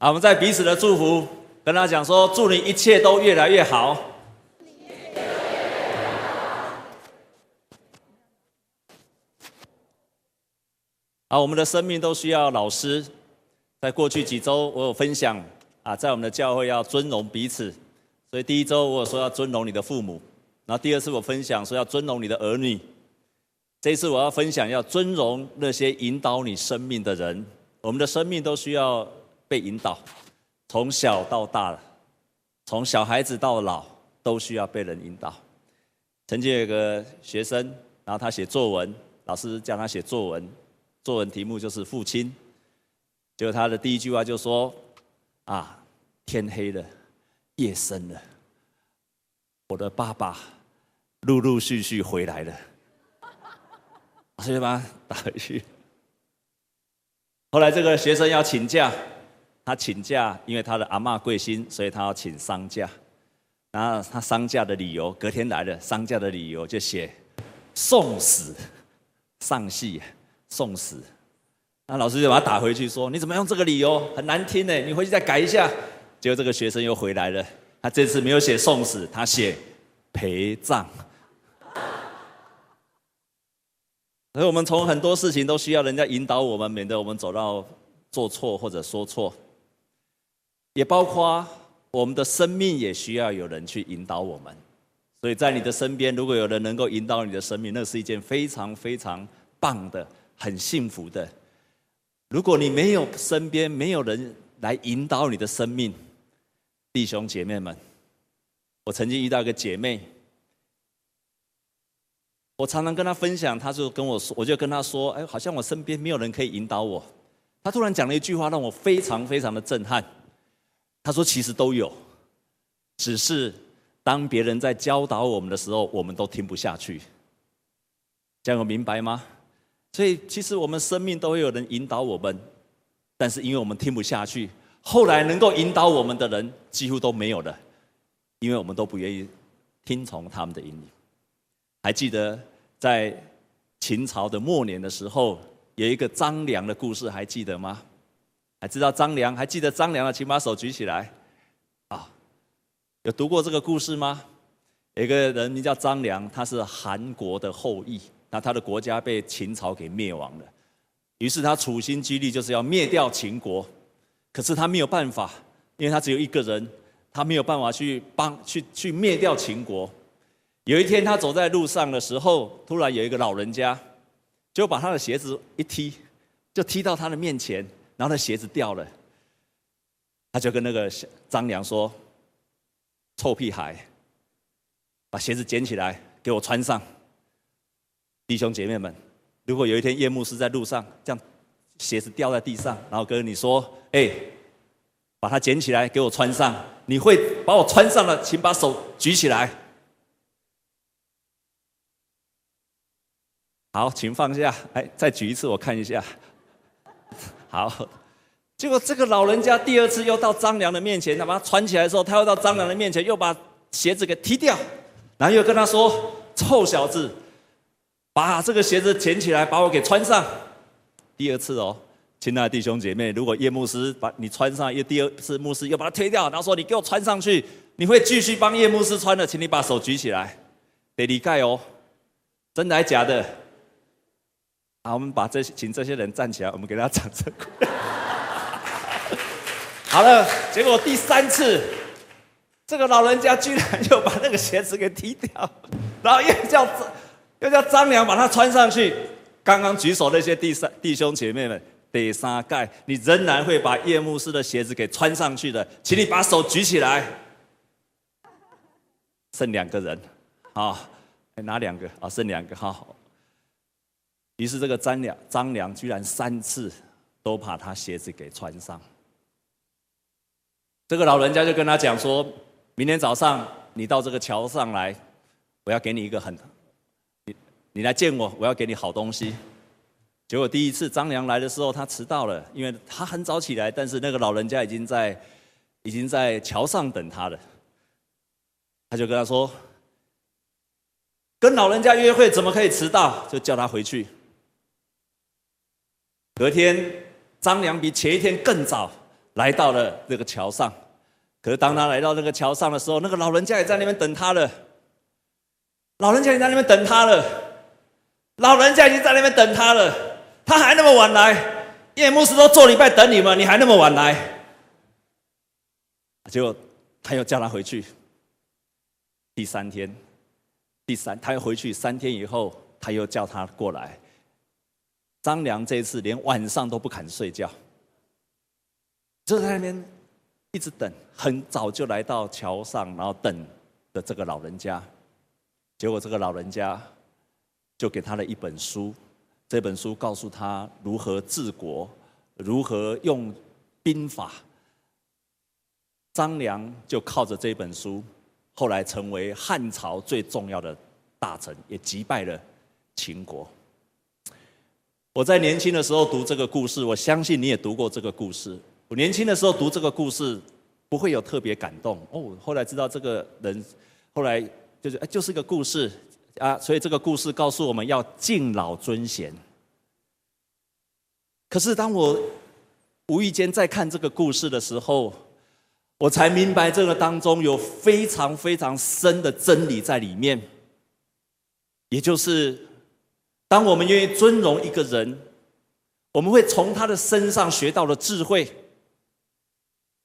啊，我们在彼此的祝福，跟他讲说，祝你一切都越来越好。好，我们的生命都需要老师。在过去几周，我有分享啊，在我们的教会要尊荣彼此。所以第一周我有说要尊荣你的父母，然后第二次我分享说要尊荣你的儿女。这一次我要分享要尊荣那些引导你生命的人。我们的生命都需要被引导，从小到大，从小孩子到老，都需要被人引导。曾经有个学生，然后他写作文，老师叫他写作文，作文题目就是父亲。结果他的第一句话就说：“啊，天黑了，夜深了，我的爸爸陆陆续续回来了。”所以把他打回去。后来这个学生要请假，他请假，因为他的阿嬷贵姓，所以他要请丧假。然后他丧假的理由，隔天来了，丧假的理由就写送死，丧戏送死。那老师就把他打回去，说：“你怎么用这个理由？很难听呢，你回去再改一下。”结果这个学生又回来了，他这次没有写送死，他写陪葬。所以我们从很多事情都需要人家引导我们，免得我们走到做错或者说错。也包括我们的生命也需要有人去引导我们。所以在你的身边，如果有人能够引导你的生命，那是一件非常非常棒的、很幸福的。如果你没有身边没有人来引导你的生命，弟兄姐妹们，我曾经遇到一个姐妹，我常常跟她分享，她就跟我说，我就跟她说，哎，好像我身边没有人可以引导我。她突然讲了一句话，让我非常非常的震撼。他说，其实都有，只是当别人在教导我们的时候，我们都听不下去。这样有明白吗？所以，其实我们生命都会有人引导我们，但是因为我们听不下去，后来能够引导我们的人几乎都没有了，因为我们都不愿意听从他们的引领。还记得在秦朝的末年的时候，有一个张良的故事，还记得吗？还知道张良？还记得张良的？请把手举起来。啊，有读过这个故事吗？有一个人名叫张良，他是韩国的后裔。那他的国家被秦朝给灭亡了，于是他处心积虑就是要灭掉秦国，可是他没有办法，因为他只有一个人，他没有办法去帮去去灭掉秦国。有一天他走在路上的时候，突然有一个老人家就把他的鞋子一踢，就踢到他的面前，然后他鞋子掉了，他就跟那个张良说：“臭屁孩，把鞋子捡起来给我穿上。”弟兄姐妹们，如果有一天叶牧师在路上，这样鞋子掉在地上，然后跟你说：“哎，把它捡起来给我穿上。”你会把我穿上了，请把手举起来。好，请放下。哎，再举一次，我看一下。好，结果这个老人家第二次又到张良的面前，他把他穿起来的时候，他又到张良的面前，又把鞋子给踢掉，然后又跟他说：“臭小子。”把这个鞋子捡起来，把我给穿上。第二次哦，亲爱的弟兄姐妹，如果叶牧师把你穿上，又第二次牧师又把它推掉，然后说你给我穿上去，你会继续帮叶牧师穿的，请你把手举起来，得理解哦，真的还假的？好，我们把这些请这些人站起来，我们给他掌声。好了，结果第三次，这个老人家居然又把那个鞋子给踢掉，然后又叫。又叫张良把它穿上去。刚刚举手那些弟三弟兄姐妹们，第三盖，你仍然会把夜幕师的鞋子给穿上去的，请你把手举起来。剩两个人，好，拿两个？啊，剩两个，好。于是这个张良，张良居然三次都把他鞋子给穿上。这个老人家就跟他讲说：“明天早上你到这个桥上来，我要给你一个很。”你你来见我，我要给你好东西。结果第一次张良来的时候，他迟到了，因为他很早起来，但是那个老人家已经在已经在桥上等他了。他就跟他说：“跟老人家约会怎么可以迟到？”就叫他回去。隔天，张良比前一天更早来到了那个桥上。可是当他来到那个桥上的时候，那个老人家也在那边等他了。老人家也在那边等他了。老人家已经在那边等他了，他还那么晚来，叶牧师都做礼拜等你们，你还那么晚来。结果他又叫他回去。第三天，第三，他又回去。三天以后，他又叫他过来。张良这次连晚上都不肯睡觉，就在那边一直等，很早就来到桥上，然后等的这个老人家。结果这个老人家就给他了一本书，这本书告诉他如何治国，如何用兵法。张良就靠着这本书，后来成为汉朝最重要的大臣，也击败了秦国。我在年轻的时候读这个故事，我相信你也读过这个故事。我年轻的时候读这个故事，不会有特别感动哦。后来知道这个人，后来就是哎，就是个故事啊。所以这个故事告诉我们要敬老尊贤。可是当我无意间在看这个故事的时候，我才明白这个当中有非常非常深的真理在里面，也就是。当我们愿意尊荣一个人，我们会从他的身上学到了智慧，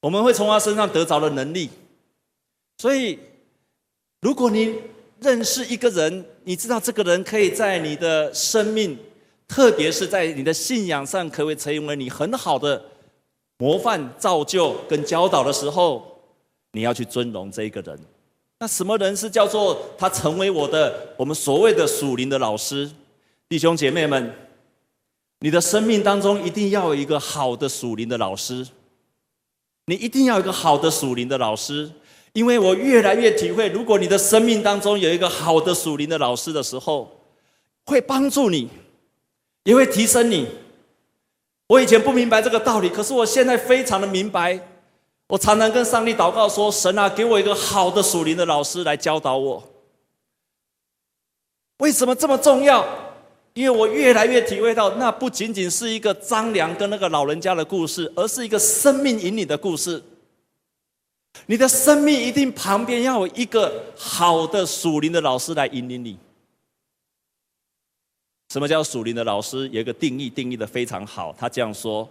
我们会从他身上得着了能力。所以，如果你认识一个人，你知道这个人可以在你的生命，特别是在你的信仰上，可以成为你很好的模范、造就跟教导的时候，你要去尊荣这一个人。那什么人是叫做他成为我的我们所谓的属灵的老师？弟兄姐妹们，你的生命当中一定要有一个好的属灵的老师，你一定要有一个好的属灵的老师，因为我越来越体会，如果你的生命当中有一个好的属灵的老师的时候，会帮助你，也会提升你。我以前不明白这个道理，可是我现在非常的明白。我常常跟上帝祷告说：“神啊，给我一个好的属灵的老师来教导我。”为什么这么重要？因为我越来越体会到，那不仅仅是一个张良跟那个老人家的故事，而是一个生命引领的故事。你的生命一定旁边要有一个好的属灵的老师来引领你。什么叫属灵的老师？有一个定义，定义的非常好。他这样说，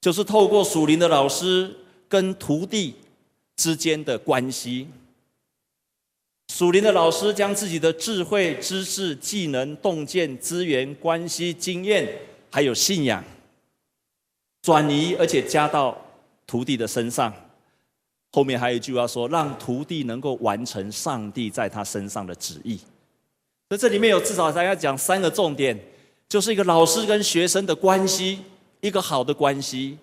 就是透过属灵的老师跟徒弟之间的关系。属灵的老师将自己的智慧、知识、技能、洞见、资源、关系、经验，还有信仰，转移而且加到徒弟的身上。后面还有一句话说：“让徒弟能够完成上帝在他身上的旨意。”所以这里面有至少大家讲三个重点，就是一个老师跟学生的关系，一个好的关系。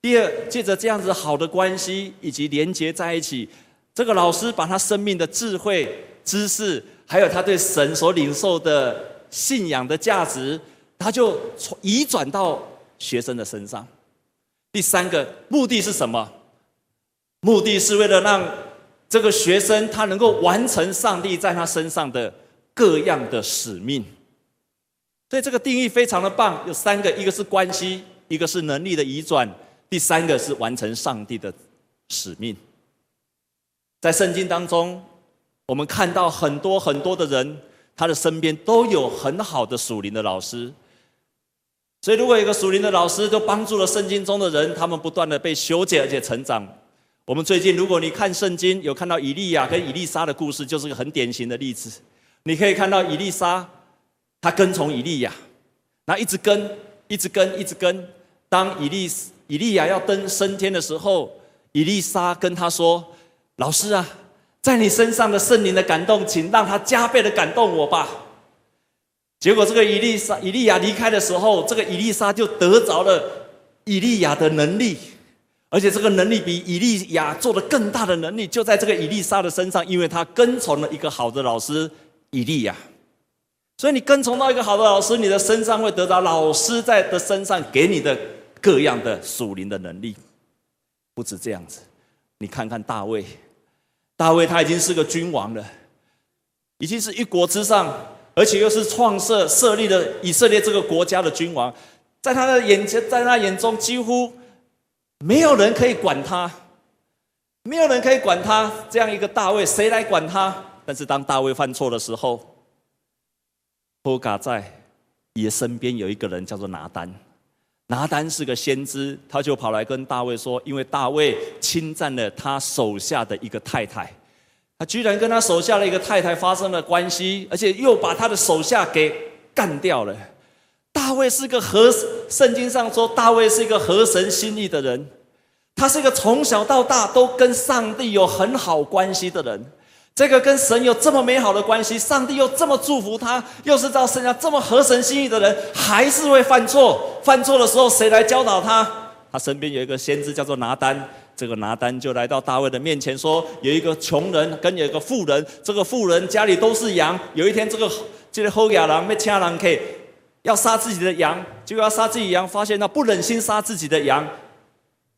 第二，借着这样子好的关系以及连接在一起。这个老师把他生命的智慧、知识，还有他对神所领受的信仰的价值，他就移转到学生的身上。第三个目的是什么？目的是为了让这个学生他能够完成上帝在他身上的各样的使命。所以这个定义非常的棒，有三个：一个是关系，一个是能力的移转，第三个是完成上帝的使命。在圣经当中，我们看到很多很多的人，他的身边都有很好的属灵的老师。所以，如果一个属灵的老师，就帮助了圣经中的人，他们不断的被修剪而且成长。我们最近，如果你看圣经，有看到以利亚跟以利沙的故事，就是个很典型的例子。你可以看到以利沙，他跟从以利亚，那一直跟，一直跟，一直跟。当以利以利亚要登升天的时候，以利沙跟他说。老师啊，在你身上的圣灵的感动，请让他加倍的感动我吧。结果，这个以利沙、以利亚离开的时候，这个以利沙就得着了以利亚的能力，而且这个能力比以利亚做的更大的能力，就在这个以利沙的身上，因为他跟从了一个好的老师以利亚。所以，你跟从到一个好的老师，你的身上会得到老师在的身上给你的各样的属灵的能力。不止这样子，你看看大卫。大卫他已经是个君王了，已经是一国之上，而且又是创设设立了以色列这个国家的君王，在他的眼前，在他眼中，几乎没有人可以管他，没有人可以管他这样一个大卫，谁来管他？但是当大卫犯错的时候，波嘎在也身边有一个人叫做拿单，拿单是个先知，他就跑来跟大卫说，因为大卫侵占了他手下的一个太太，他居然跟他手下的一个太太发生了关系，而且又把他的手下给干掉了。大卫是个合，圣经上说大卫是一个合神心意的人，他是一个从小到大都跟上帝有很好关系的人。这个跟神有这么美好的关系，上帝又这么祝福他，又是照神下这么合神心意的人，还是会犯错。犯错的时候，谁来教导他？他身边有一个先知叫做拿单，这个拿单就来到大卫的面前说：有一个穷人跟有一个富人，这个富人家里都是羊。有一天，这个这个后亚郎被掐郎 K。要杀自己的羊，就要杀自己羊，发现他不忍心杀自己的羊，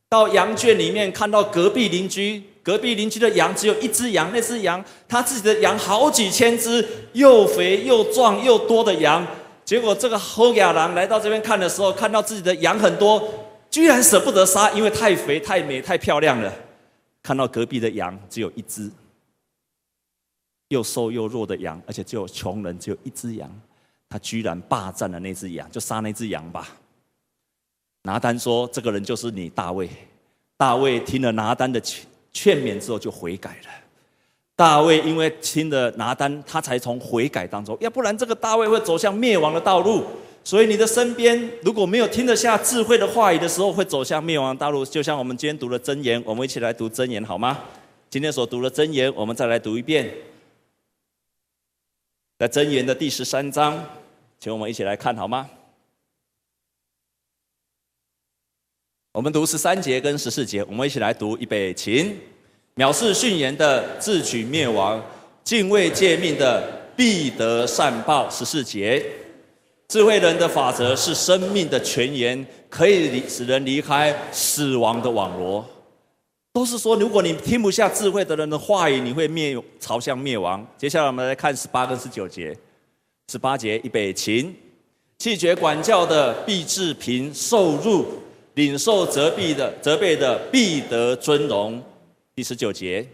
到羊圈里面看到隔壁邻居，隔壁邻居的羊只有一只羊，那只羊他自己的羊好几千只，又肥又壮又多的羊，结果这个后亚郎来到这边看的时候，看到自己的羊很多，居然舍不得杀，因为太肥太美太漂亮了，看到隔壁的羊只有一只，又瘦又弱的羊，而且只有穷人只有一只羊。他居然霸占了那只羊，就杀那只羊吧。拿单说：“这个人就是你，大卫。”大卫听了拿单的劝勉之后，就悔改了。大卫因为听了拿单，他才从悔改当中，要不然这个大卫会走向灭亡的道路。所以你的身边如果没有听得下智慧的话语的时候，会走向灭亡的道路。就像我们今天读的箴言，我们一起来读箴言好吗？今天所读的箴言，我们再来读一遍，在箴言的第十三章。请我们一起来看好吗？我们读十三节跟十四节，我们一起来读预备，请。藐视训言的自取灭亡，敬畏诫命的必得善报。十四节，智慧人的法则是生命的泉源，可以使人离开死亡的网罗。都是说，如果你听不下智慧的人的话语，你会灭朝向灭亡。接下来我们来看十八跟十九节。十八节，预备，请。拒绝管教的必致贫受辱，领受责备的责备的必得尊荣。第十九节，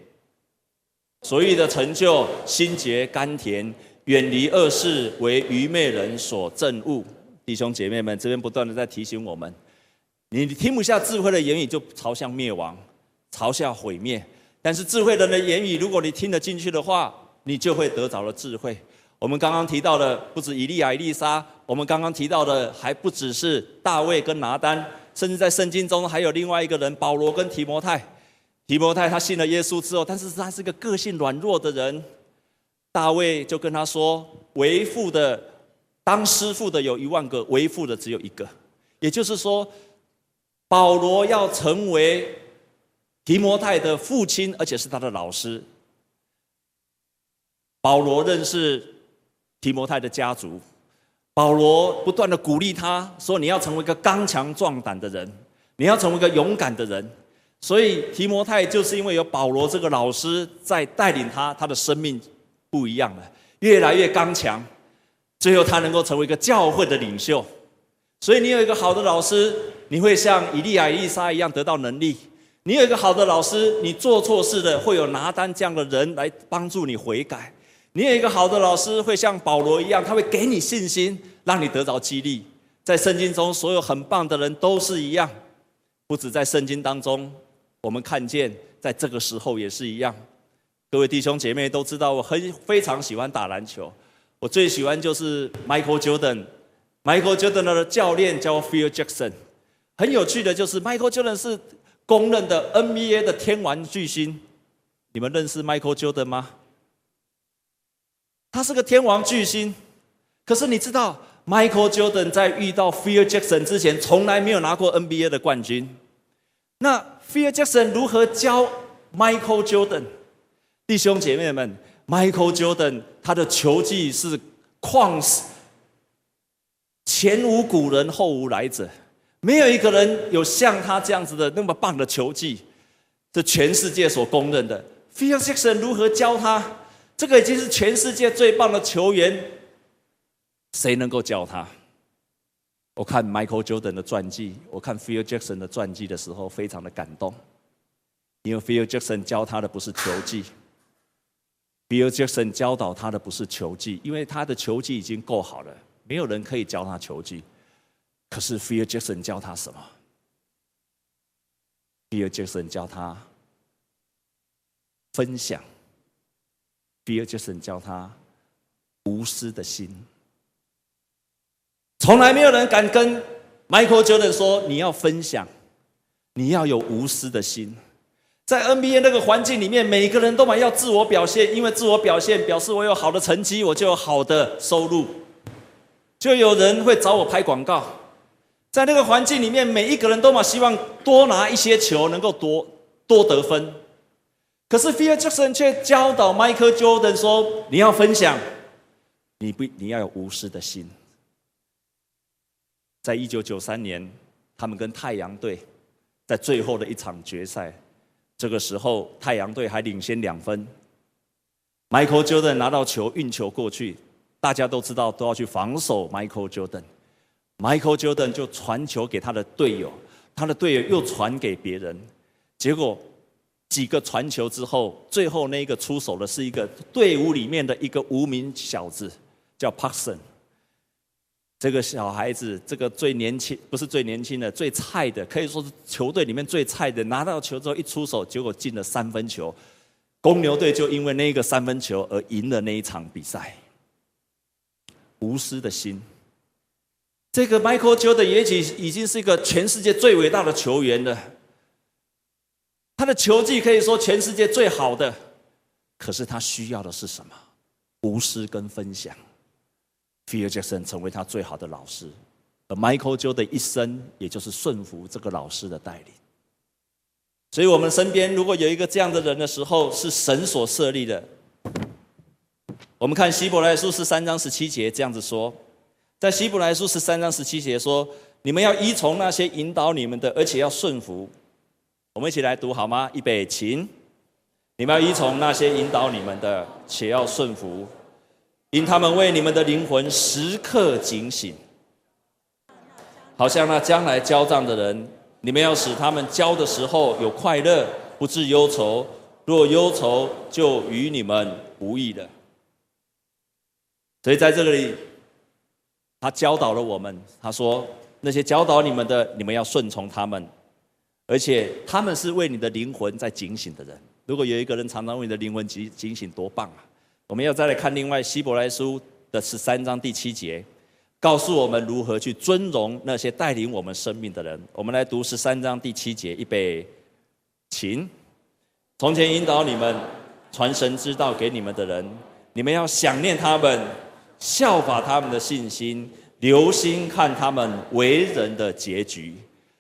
所欲的成就心洁甘甜，远离恶事为愚昧人所憎恶。弟兄姐妹们，这边不断的在提醒我们：你听不下智慧的言语，就朝向灭亡，朝向毁灭；但是智慧人的言语，如果你听得进去的话，你就会得着了智慧。我们刚刚提到的不止以利亚、以利沙，我们刚刚提到的还不只是大卫跟拿单，甚至在圣经中还有另外一个人保罗跟提摩太。提摩太他信了耶稣之后，但是他是个个性软弱的人，大卫就跟他说：“为父的当师傅的有一万个，为父的只有一个。”也就是说，保罗要成为提摩太的父亲，而且是他的老师。保罗认识。提摩太的家族，保罗不断的鼓励他说：“你要成为一个刚强壮胆的人，你要成为一个勇敢的人。”所以提摩太就是因为有保罗这个老师在带领他，他的生命不一样了，越来越刚强。最后他能够成为一个教会的领袖。所以你有一个好的老师，你会像以利亚、以利沙一样得到能力。你有一个好的老师，你做错事的会有拿单这样的人来帮助你悔改。你有一个好的老师，会像保罗一样，他会给你信心，让你得着激励。在圣经中，所有很棒的人都是一样，不止在圣经当中，我们看见，在这个时候也是一样。各位弟兄姐妹都知道，我很非常喜欢打篮球，我最喜欢就是 Michael Jordan。Michael Jordan 的教练叫 Phil Jackson。很有趣的就是 Michael Jordan 是公认的 NBA 的天王巨星。你们认识 Michael Jordan 吗？他是个天王巨星，可是你知道，Michael Jordan 在遇到 Phil Jackson 之前，从来没有拿过 NBA 的冠军。那 Phil Jackson 如何教 Michael Jordan？弟兄姐妹们，Michael Jordan 他的球技是旷世，前无古人后无来者，没有一个人有像他这样子的那么棒的球技，这全世界所公认的。Phil Jackson 如何教他？这个已经是全世界最棒的球员，谁能够教他？我看 Michael Jordan 的传记，我看 Phil Jackson 的传记的时候，非常的感动，因为 Phil Jackson 教他的不是球技，Phil Jackson 教导他的不是球技，因为他的球技已经够好了，没有人可以教他球技。可是 Phil Jackson 教他什么？Phil Jackson 教他分享，Phil Jackson 教他无私的心。从来没有人敢跟 Michael Jordan 说，你要分享，你要有无私的心。在 NBA 那个环境里面，每个人都蛮要自我表现，因为自我表现表示我有好的成绩，我就有好的收入，就有人会找我拍广告。在那个环境里面，每一个人都嘛希望多拿一些球，能够多多得分。可是 Phil Jackson 却教导 Michael Jordan 说，你要分享，你不你要有无私的心。在一九九三年，他们跟太阳队在最后的一场决赛，这个时候太阳队还领先两分。Michael Jordan 拿到球运球过去，大家都知道都要去防守 Michael Jordan。Michael Jordan 就传球给他的队友，他的队友又传给别人，结果几个传球之后，最后那个出手的是一个队伍里面的一个无名小子，叫 Paxson。这个小孩子，这个最年轻，不是最年轻的，最菜的，可以说是球队里面最菜的。拿到球之后一出手，结果进了三分球，公牛队就因为那个三分球而赢了那一场比赛。无私的心，这个 Michael Jordan 也许已经是一个全世界最伟大的球员了。他的球技可以说全世界最好的，可是他需要的是什么？无私跟分享。Phil Jackson 成为他最好的老师，而 Michael Jordan 的一生，也就是顺服这个老师的带领。所以，我们身边如果有一个这样的人的时候，是神所设立的。我们看希伯来书十三章十七节这样子说，在希伯来书十三章十七节说：“你们要依从那些引导你们的，而且要顺服。”我们一起来读好吗？预备，请。你们要依从那些引导你们的，且要顺服。因他们为你们的灵魂时刻警醒，好像那将来交账的人，你们要使他们交的时候有快乐，不致忧愁。若忧愁，就与你们无益了。所以在这里，他教导了我们，他说：那些教导你们的，你们要顺从他们，而且他们是为你的灵魂在警醒的人。如果有一个人常常为你的灵魂警警醒，多棒啊！我们要再来看另外希伯来书的十三章第七节，告诉我们如何去尊荣那些带领我们生命的人。我们来读十三章第七节，预备，请。从前引导你们、传神之道给你们的人，你们要想念他们，效法他们的信心，留心看他们为人的结局。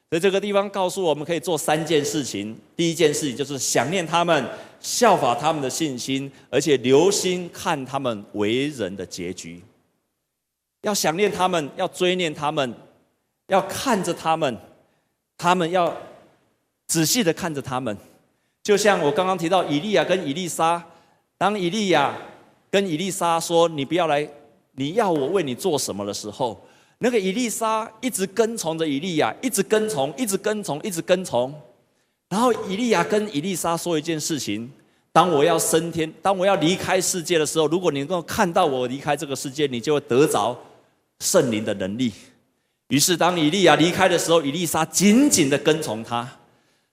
在这个地方告诉我们，可以做三件事情。第一件事情就是想念他们。效法他们的信心，而且留心看他们为人的结局。要想念他们，要追念他们，要看着他们，他们要仔细的看着他们。就像我刚刚提到以利亚跟以利沙，当以利亚跟以利沙说：“你不要来，你要我为你做什么”的时候，那个伊丽莎一直跟从着伊利亚，一直跟从，一直跟从，一直跟从。然后伊利亚跟伊丽莎说一件事情：当我要升天，当我要离开世界的时候，如果你能够看到我离开这个世界，你就会得着圣灵的能力。于是，当伊利亚离开的时候，伊丽莎紧紧的跟从他。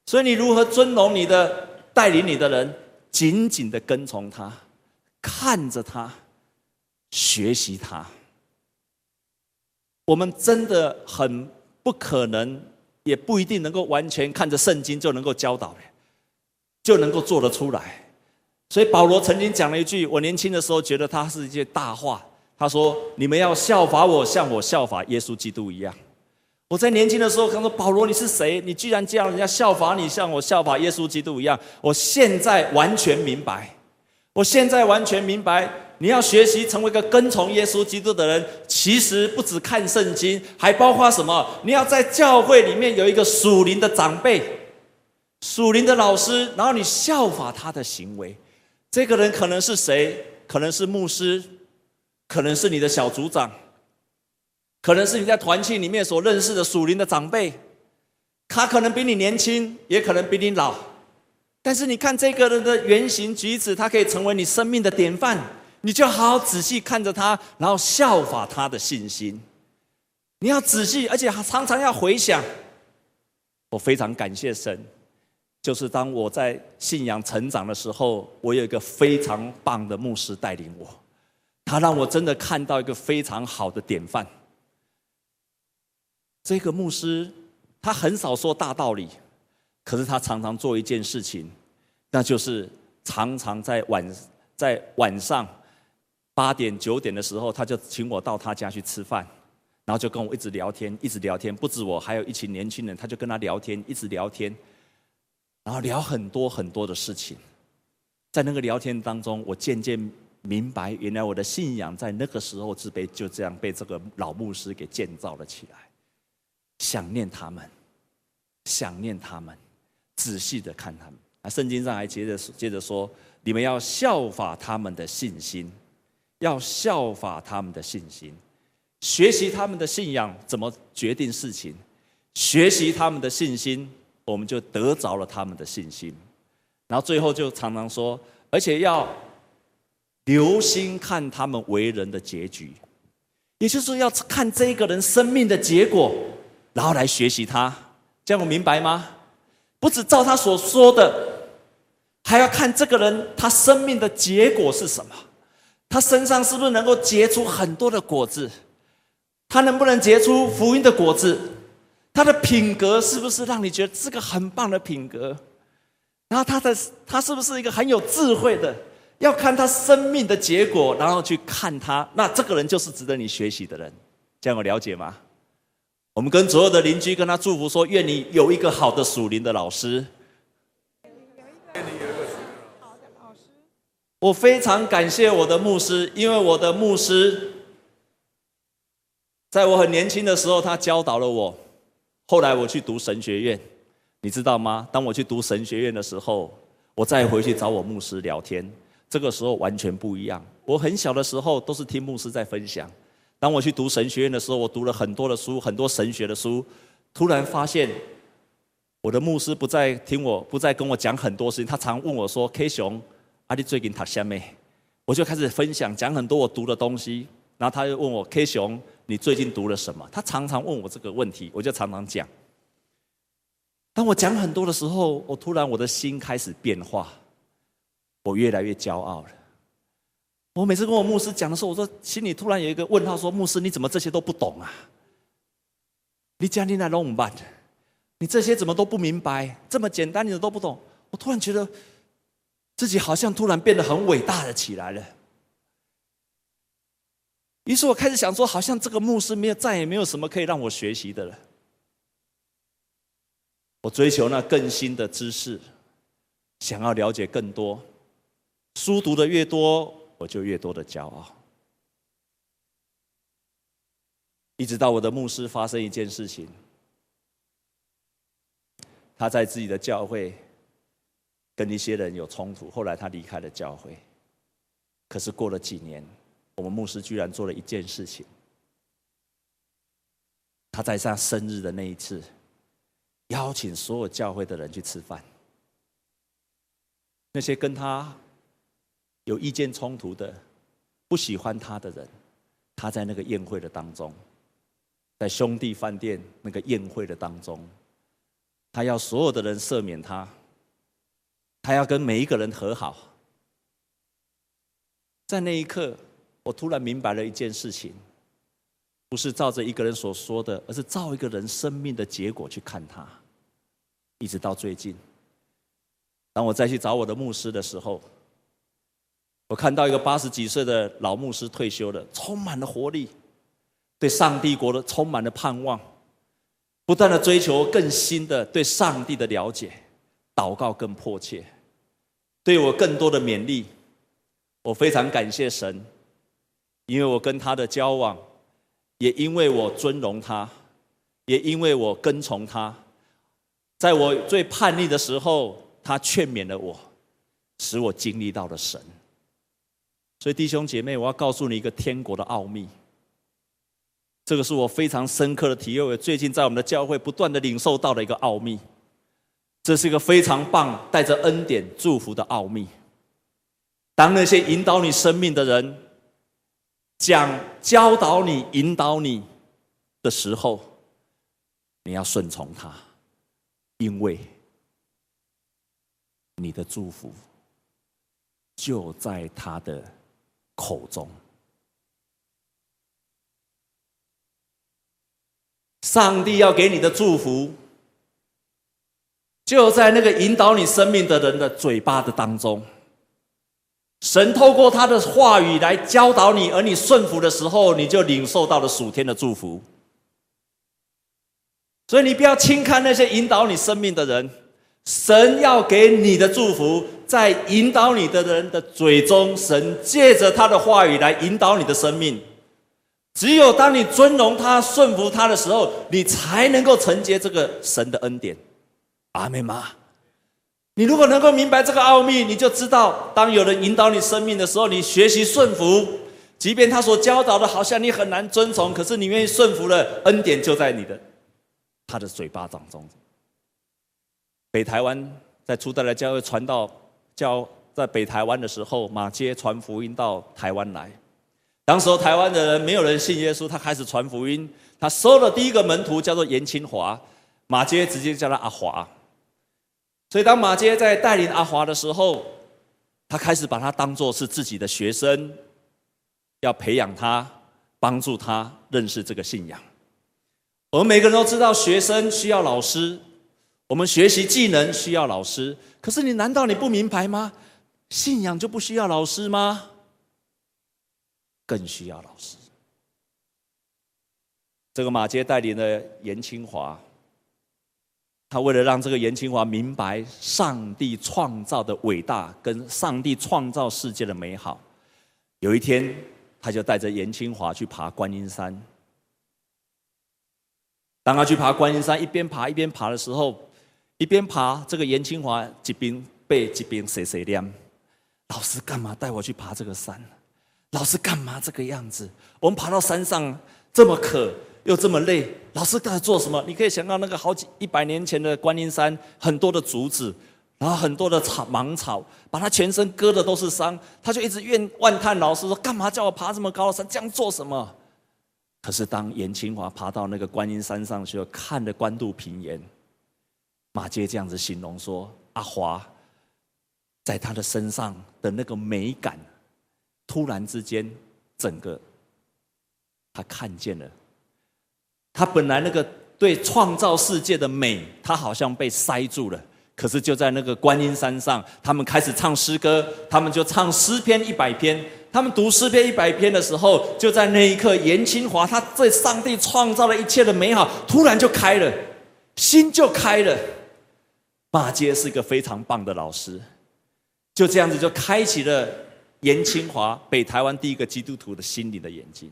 所以，你如何尊荣你的带领你的人？紧紧的跟从他，看着他，学习他。我们真的很不可能。也不一定能够完全看着圣经就能够教导，就能够做得出来。所以保罗曾经讲了一句，我年轻的时候觉得他是一句大话。他说：“你们要效法我，像我效法耶稣基督一样。”我在年轻的时候，他说：“保罗，你是谁？你居然这样人家效法你，像我效法耶稣基督一样。”我现在完全明白，我现在完全明白。你要学习成为一个跟从耶稣基督的人，其实不只看圣经，还包括什么？你要在教会里面有一个属灵的长辈、属灵的老师，然后你效法他的行为。这个人可能是谁？可能是牧师，可能是你的小组长，可能是你在团契里面所认识的属灵的长辈，他可能比你年轻，也可能比你老，但是你看这个人的言行举止，他可以成为你生命的典范，你就好好仔细看着他，然后效法他的信心。你要仔细，而且常常要回想。我非常感谢神，就是当我在信仰成长的时候，我有一个非常棒的牧师带领我，他让我真的看到一个非常好的典范。这个牧师他很少说大道理，可是他常常做一件事情，那就是常常在晚在晚上八点九点的时候，他就请我到他家去吃饭。然后就跟我一直聊天，一直聊天，不止我，还有一群年轻人，他就跟他聊天，一直聊天，然后聊很多很多的事情。在那个聊天当中，我渐渐明白，原来我的信仰在那个时候是被就这样被这个老牧师给建造了起来。想念他们，想念他们，仔细的看他们。啊，圣经上还接着接着说：你们要效法他们的信心，要效法他们的信心。学习他们的信仰怎么决定事情，学习他们的信心，我们就得着了他们的信心。然后最后就常常说，而且要留心看他们为人的结局，也就是要看这个人生命的结果，然后来学习他。这样我明白吗？不止照他所说的，还要看这个人他生命的结果是什么，他身上是不是能够结出很多的果子。他能不能结出福音的果子？他的品格是不是让你觉得是个很棒的品格？然后他的他是不是一个很有智慧的？要看他生命的结果，然后去看他，那这个人就是值得你学习的人。这样有了解吗？我们跟所有的邻居跟他祝福说：愿你有一个好的属灵的老师。我非常感谢我的牧师，因为我的牧师。在我很年轻的时候，他教导了我。后来我去读神学院，你知道吗？当我去读神学院的时候，我再回去找我牧师聊天，这个时候完全不一样。我很小的时候都是听牧师在分享。当我去读神学院的时候，我读了很多的书，很多神学的书。突然发现，我的牧师不再听我，不再跟我讲很多事情。他常问我说：“K 熊，阿弟最近读什么？”我就开始分享，讲很多我读的东西。然后他就问我：“K 熊。”你最近读了什么？他常常问我这个问题，我就常常讲。当我讲很多的时候，我突然我的心开始变化，我越来越骄傲了。我每次跟我牧师讲的时候，我说心里突然有一个问号：说牧师，你怎么这些都不懂啊？你讲你那拢唔办？你这些怎么都不明白？这么简单你都不懂？我突然觉得自己好像突然变得很伟大的起来了。于是我开始想说，好像这个牧师没有，再也没有什么可以让我学习的了。我追求那更新的知识，想要了解更多。书读的越多，我就越多的骄傲。一直到我的牧师发生一件事情，他在自己的教会跟一些人有冲突，后来他离开了教会。可是过了几年。我们牧师居然做了一件事情，他在他生日的那一次，邀请所有教会的人去吃饭。那些跟他有意见冲突的、不喜欢他的人，他在那个宴会的当中，在兄弟饭店那个宴会的当中，他要所有的人赦免他，他要跟每一个人和好。在那一刻。我突然明白了一件事情，不是照着一个人所说的，而是照一个人生命的结果去看他。一直到最近，当我再去找我的牧师的时候，我看到一个八十几岁的老牧师退休了，充满了活力，对上帝国的充满了盼望，不断的追求更新的对上帝的了解，祷告更迫切，对我更多的勉励。我非常感谢神。因为我跟他的交往，也因为我尊荣他，也因为我跟从他，在我最叛逆的时候，他劝勉了我，使我经历到了神。所以弟兄姐妹，我要告诉你一个天国的奥秘：这个是我非常深刻的体会，最近在我们的教会不断的领受到的一个奥秘。这是一个非常棒、带着恩典祝福的奥秘。当那些引导你生命的人讲教导你、引导你的时候，你要顺从他，因为你的祝福就在他的口中。上帝要给你的祝福，就在那个引导你生命的人的嘴巴的当中。神透过他的话语来教导你，而你顺服的时候，你就领受到了属天的祝福。所以你不要轻看那些引导你生命的人，神要给你的祝福，在引导你的人的嘴中，神借着他的话语来引导你的生命。只有当你尊荣他、顺服他的时候，你才能够承接这个神的恩典。阿妹吗？你如果能够明白这个奥秘，你就知道，当有人引导你生命的时候，你学习顺服，即便他所教导的，好像你很难遵从，可是你愿意顺服了，恩典就在你的他的嘴巴当中。北台湾在初代的教会传道教在北台湾的时候，马街传福音到台湾来。当时候台湾的人没有人信耶稣，他开始传福音。他收了第一个门徒叫做严清华，马街直接叫他阿华。所以当马杰在带领阿华的时候，他开始把他当作是自己的学生，要培养他，帮助他认识这个信仰。我们每个人都知道，学生需要老师，我们学习技能需要老师。可是你难道你不明白吗？信仰就不需要老师吗？更需要老师。这个马杰带领的严清华，他为了让这个严清华明白上帝创造的伟大，跟上帝创造世界的美好，有一天他就带着严清华去爬观音山。当他去爬观音山，一边爬一边爬的时候，一边爬，这个严清华一边背一边谁谁念：“老师干嘛带我去爬这个山？”老师干嘛这个样子？我们爬到山上这么渴又这么累，老师在做什么？你可以想到那个好几一百年前的观音山，很多的竹子，然后很多的草芒草，把他全身割的都是伤，他就一直怨万叹老师说：干嘛叫我爬这么高的山？这样做什么？可是当严清华爬到那个观音山上去了，看着官渡平原，马偕这样子形容说：阿华在他的身上的那个美感。突然之间，整个他看见了，他本来那个对创造世界的美，他好像被塞住了。可是就在那个观音山上，他们开始唱诗歌，他们就唱诗篇一百篇。他们读诗篇一百篇的时候，就在那一刻，严清华他对上帝创造了一切的美好，突然就开了，心就开了。马偕是一个非常棒的老师，就这样子就开启了。严清华，北台湾第一个基督徒的心灵的眼睛。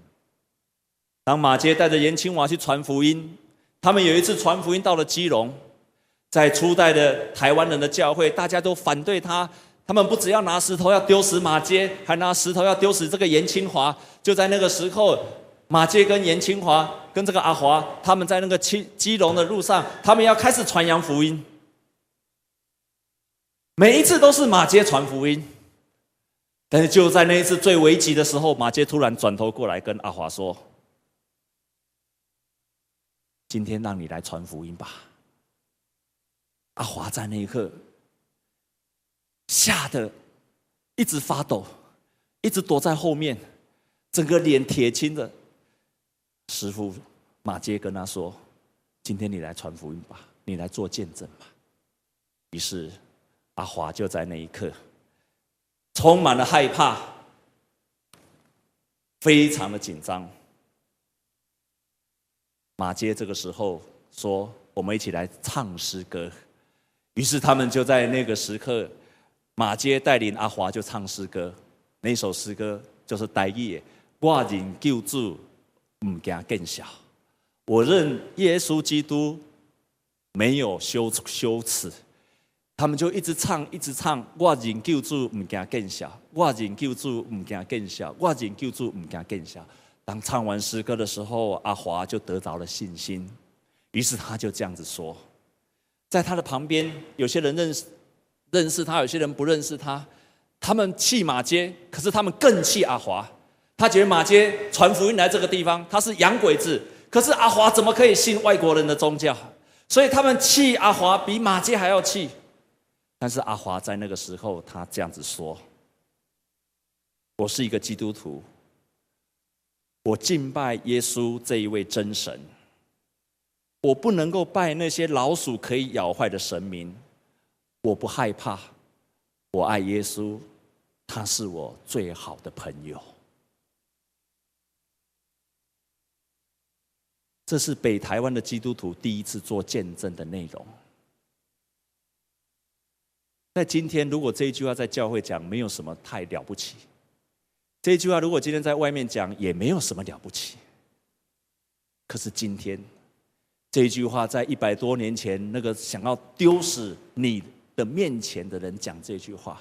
当马杰带着严清华去传福音，他们有一次传福音到了基隆，在初代的台湾人的教会，大家都反对他，他们不只要拿石头要丢死马杰，还拿石头要丢死这个严清华。就在那个时候，马杰跟严清华跟这个阿华，他们在那个基基隆的路上，他们要开始传扬福音。每一次都是马杰传福音。但是就在那一次最危急的时候，马杰突然转头过来跟阿华说：“今天让你来传福音吧。”阿华在那一刻吓得一直发抖，一直躲在后面，整个脸铁青的。师父马杰跟他说：“今天你来传福音吧，你来做见证吧。”于是阿华就在那一刻。充满了害怕，非常的紧张。马偕这个时候说：“我们一起来唱诗歌。”于是他们就在那个时刻，马偕带领阿华就唱诗歌。那首诗歌就是台语的：“我认救主，不惊见笑。我认耶稣基督，没有羞羞耻。”他们就一直唱，一直唱。我认救主，唔惊见笑；我认救主，唔惊见笑；我认救主，唔惊见笑。当唱完诗歌的时候，阿华就得着了信心，于是他就这样子说，在他的旁边，有些人认识认识他，有些人不认识他，他们气马街，可是他们更气阿华。他觉得马街传福音来这个地方，他是洋鬼子，可是阿华怎么可以信外国人的宗教？所以他们气阿华比马街还要气。但是阿华在那个时候，他这样子说：“我是一个基督徒。”我敬拜耶稣这一位真神，我不能够拜那些老鼠可以咬坏的神明，我不害怕，我爱耶稣，他是我最好的朋友。这是北台湾的基督徒第一次做见证的内容。在今天，如果这一句话在教会讲，没有什么太了不起。这句话如果今天在外面讲，也没有什么了不起。可是今天，这句话在一百多年前，那个想要丢死你的面前的人讲这句话，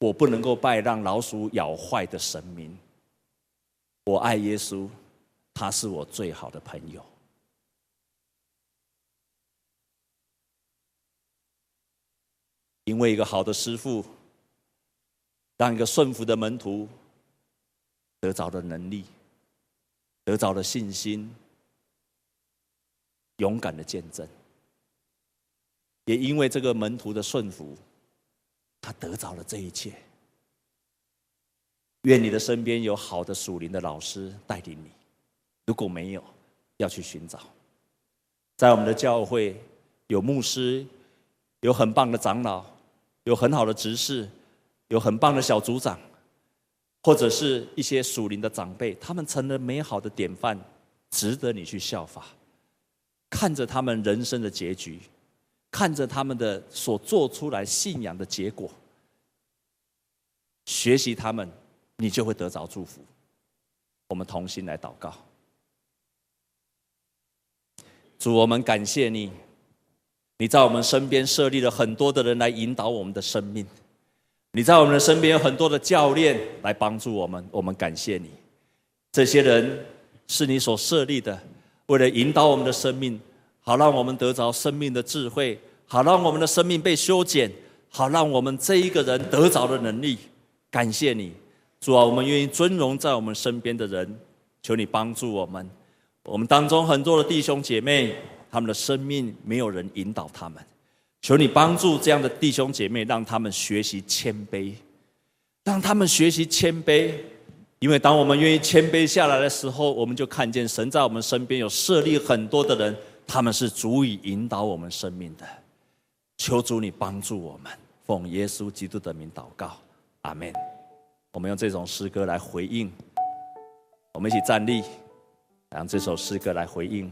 我不能够拜让老鼠咬坏的神明。我爱耶稣，他是我最好的朋友。因为一个好的师傅，当一个顺服的门徒。得着的能力，得着的信心，勇敢的见证，也因为这个门徒的顺服，他得着了这一切。愿你的身边有好的属灵的老师带领你，如果没有，要去寻找。在我们的教会，有牧师，有很棒的长老，有很好的执事，有很棒的小组长。或者是一些属灵的长辈，他们成了美好的典范，值得你去效法。看着他们人生的结局，看着他们的所做出来信仰的结果，学习他们，你就会得着祝福。我们同心来祷告，主，我们感谢你，你在我们身边设立了很多的人来引导我们的生命。你在我们的身边有很多的教练来帮助我们，我们感谢你。这些人是你所设立的，为了引导我们的生命，好让我们得着生命的智慧，好让我们的生命被修剪，好让我们这一个人得着的能力。感谢你，主啊，我们愿意尊荣在我们身边的人，求你帮助我们。我们当中很多的弟兄姐妹，他们的生命没有人引导他们。求你帮助这样的弟兄姐妹，让他们学习谦卑，让他们学习谦卑。因为当我们愿意谦卑下来的时候，我们就看见神在我们身边有设立很多的人，他们是足以引导我们生命的。求主你帮助我们，奉耶稣基督的名祷告，阿门。我们用这种诗歌来回应，我们一起站立，让这首诗歌来回应。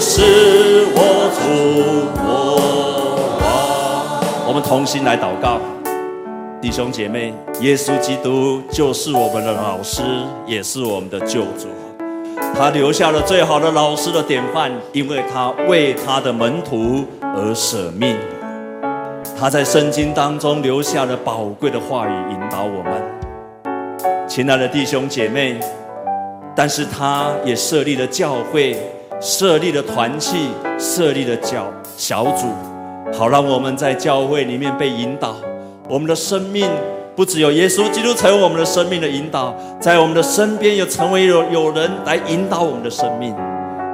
是我主我王。我们同心来祷告，弟兄姐妹，耶稣基督就是我们的老师，也是我们的救主。他留下了最好的老师的典范，因为他为他的门徒而舍命。他在圣经当中留下了宝贵的话语，引导我们。亲爱的弟兄姐妹，但是他也设立了教会，设立了团契，设立了教小组，好让我们在教会里面被引导。我们的生命不只有耶稣基督成为我们的生命的引导，在我们的身边有成为有有人来引导我们的生命。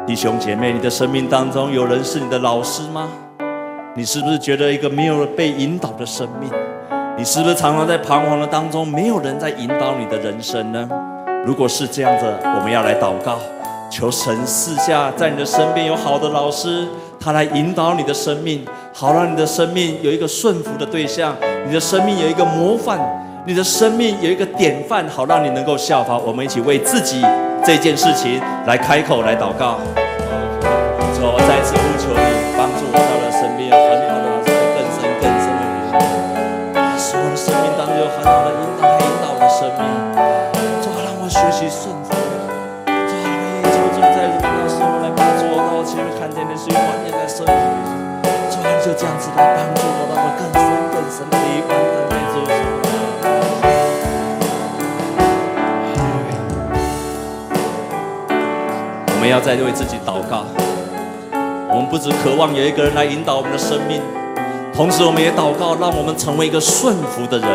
弟兄姐妹，你的生命当中有人是你的老师吗？你是不是觉得一个没有被引导的生命？你是不是常常在彷徨的当中，没有人在引导你的人生呢？如果是这样子，我们要来祷告，求神赐下在你的身边有好的老师，他来引导你的生命，好让你的生命有一个顺服的对象，你的生命有一个模范，你的生命有一个典范，好让你能够效法。我们一起为自己这件事情来开口来祷告。主，我再次呼求你帮助我，到了身边前面看见的是观念在顺服。主，你就这样子来帮助我，让我更深更深的领观的那种。我们要再为自己祷告。我们不只渴望有一个人来引导我们的生命，同时我们也祷告，让我们成为一个顺服的人。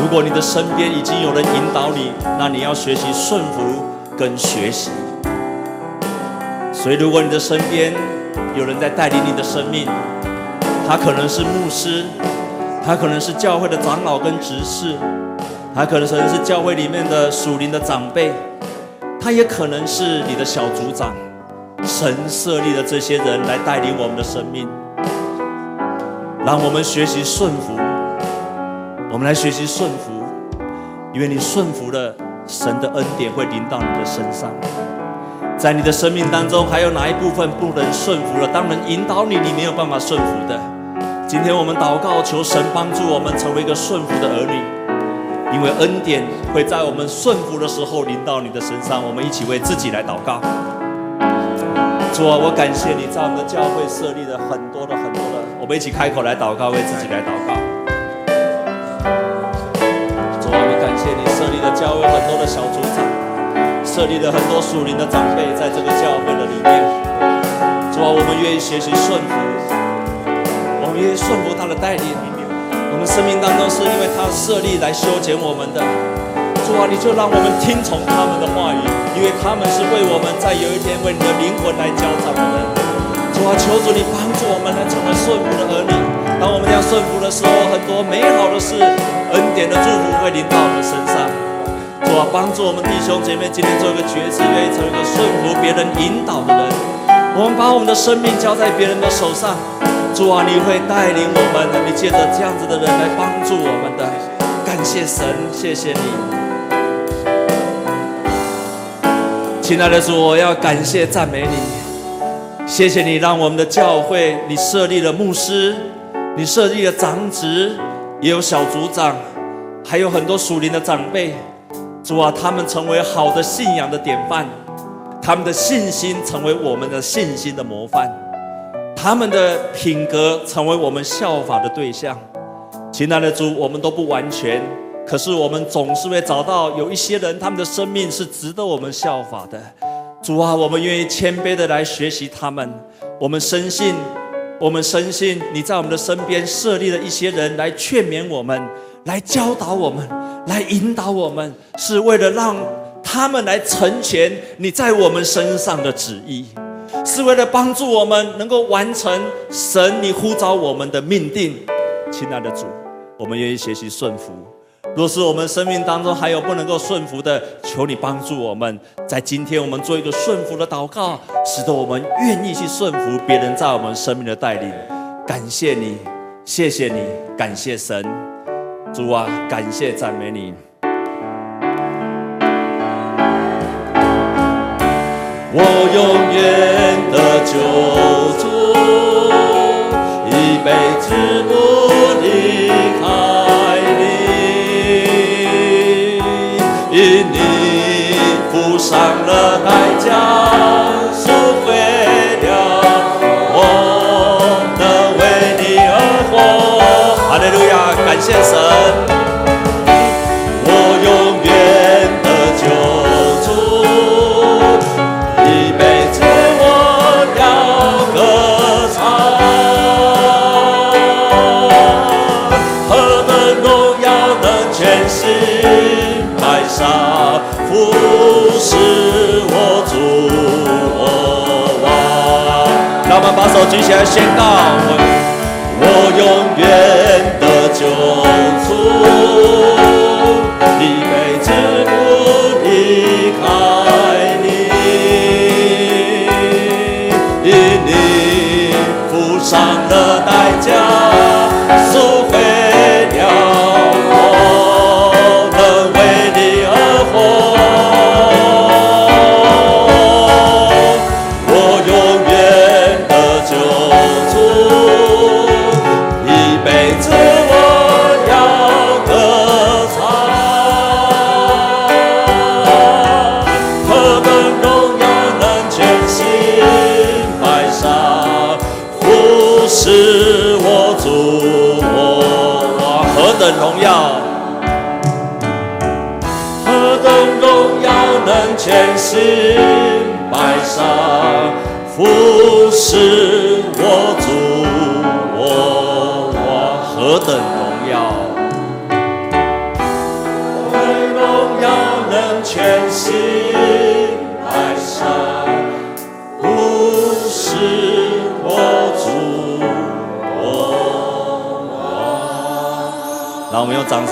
如果你的身边已经有人引导你，那你要学习顺服跟学习。所以，如果你的身边有人在带领你的生命，他可能是牧师，他可能是教会的长老跟执事，他可能是教会里面的属灵的长辈，他也可能是你的小组长。神设立的这些人来带领我们的生命，让我们学习顺服。我们来学习顺服，因为你顺服了，神的恩典会临到你的身上。在你的生命当中，还有哪一部分不能顺服了？当人引导你，你没有办法顺服的。今天我们祷告，求神帮助我们成为一个顺服的儿女，因为恩典会在我们顺服的时候临到你的身上。我们一起为自己来祷告。主啊，我感谢你在我们的教会设立了很多的很多的，我们一起开口来祷告，为自己来祷告。主啊，我们感谢你设立了教会很多的小组长，设立了很多属灵的长辈在这个教会的里面。主啊，我们愿意学习顺服，我们愿意顺服他的带领。我们生命当中是因为他设立来修剪我们的。主啊，你就让我们听从他们的话语，因为他们是为我们在有一天为你的灵魂来交账的人。主啊，求主你帮助我们来成为顺服的儿女。当我们这样顺服的时候，很多美好的事、恩典的祝福会临到我们身上。主啊，帮助我们弟兄姐妹今天做一个决志，愿意成为一个顺服别人引导的人。我们把我们的生命交在别人的手上。主啊，你会带领我们，你借着这样子的人来帮助我们的。感谢神，谢谢你。亲爱的主，我要感谢赞美你，谢谢你让我们的教会，你设立了牧师，你设立了长职，也有小组长，还有很多属灵的长辈。主啊，他们成为好的信仰的典范，他们的信心成为我们的信心的模范，他们的品格成为我们效法的对象。亲爱的主，我们都不完全。可是我们总是会找到有一些人，他们的生命是值得我们效法的。主啊，我们愿意谦卑的来学习他们。我们深信，我们深信你在我们的身边设立了一些人来劝勉我们，来教导我们，来引导我们，是为了让他们来成全你在我们身上的旨意，是为了帮助我们能够完成神你呼召我们的命定。亲爱的主，我们愿意学习顺服。若是我们生命当中还有不能够顺服的，求你帮助我们，在今天我们做一个顺服的祷告，使得我们愿意去顺服别人在我们生命的带领。感谢你，谢谢你，感谢神，主啊，感谢赞美你。我永远的救主，一辈子不离开。因你付上了代价，赎回了我，能为你而活。哈利路亚，感谢神。把手举起来，宣告我，我永远的救主，你。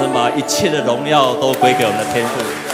把一切的荣耀都归给我们的天赋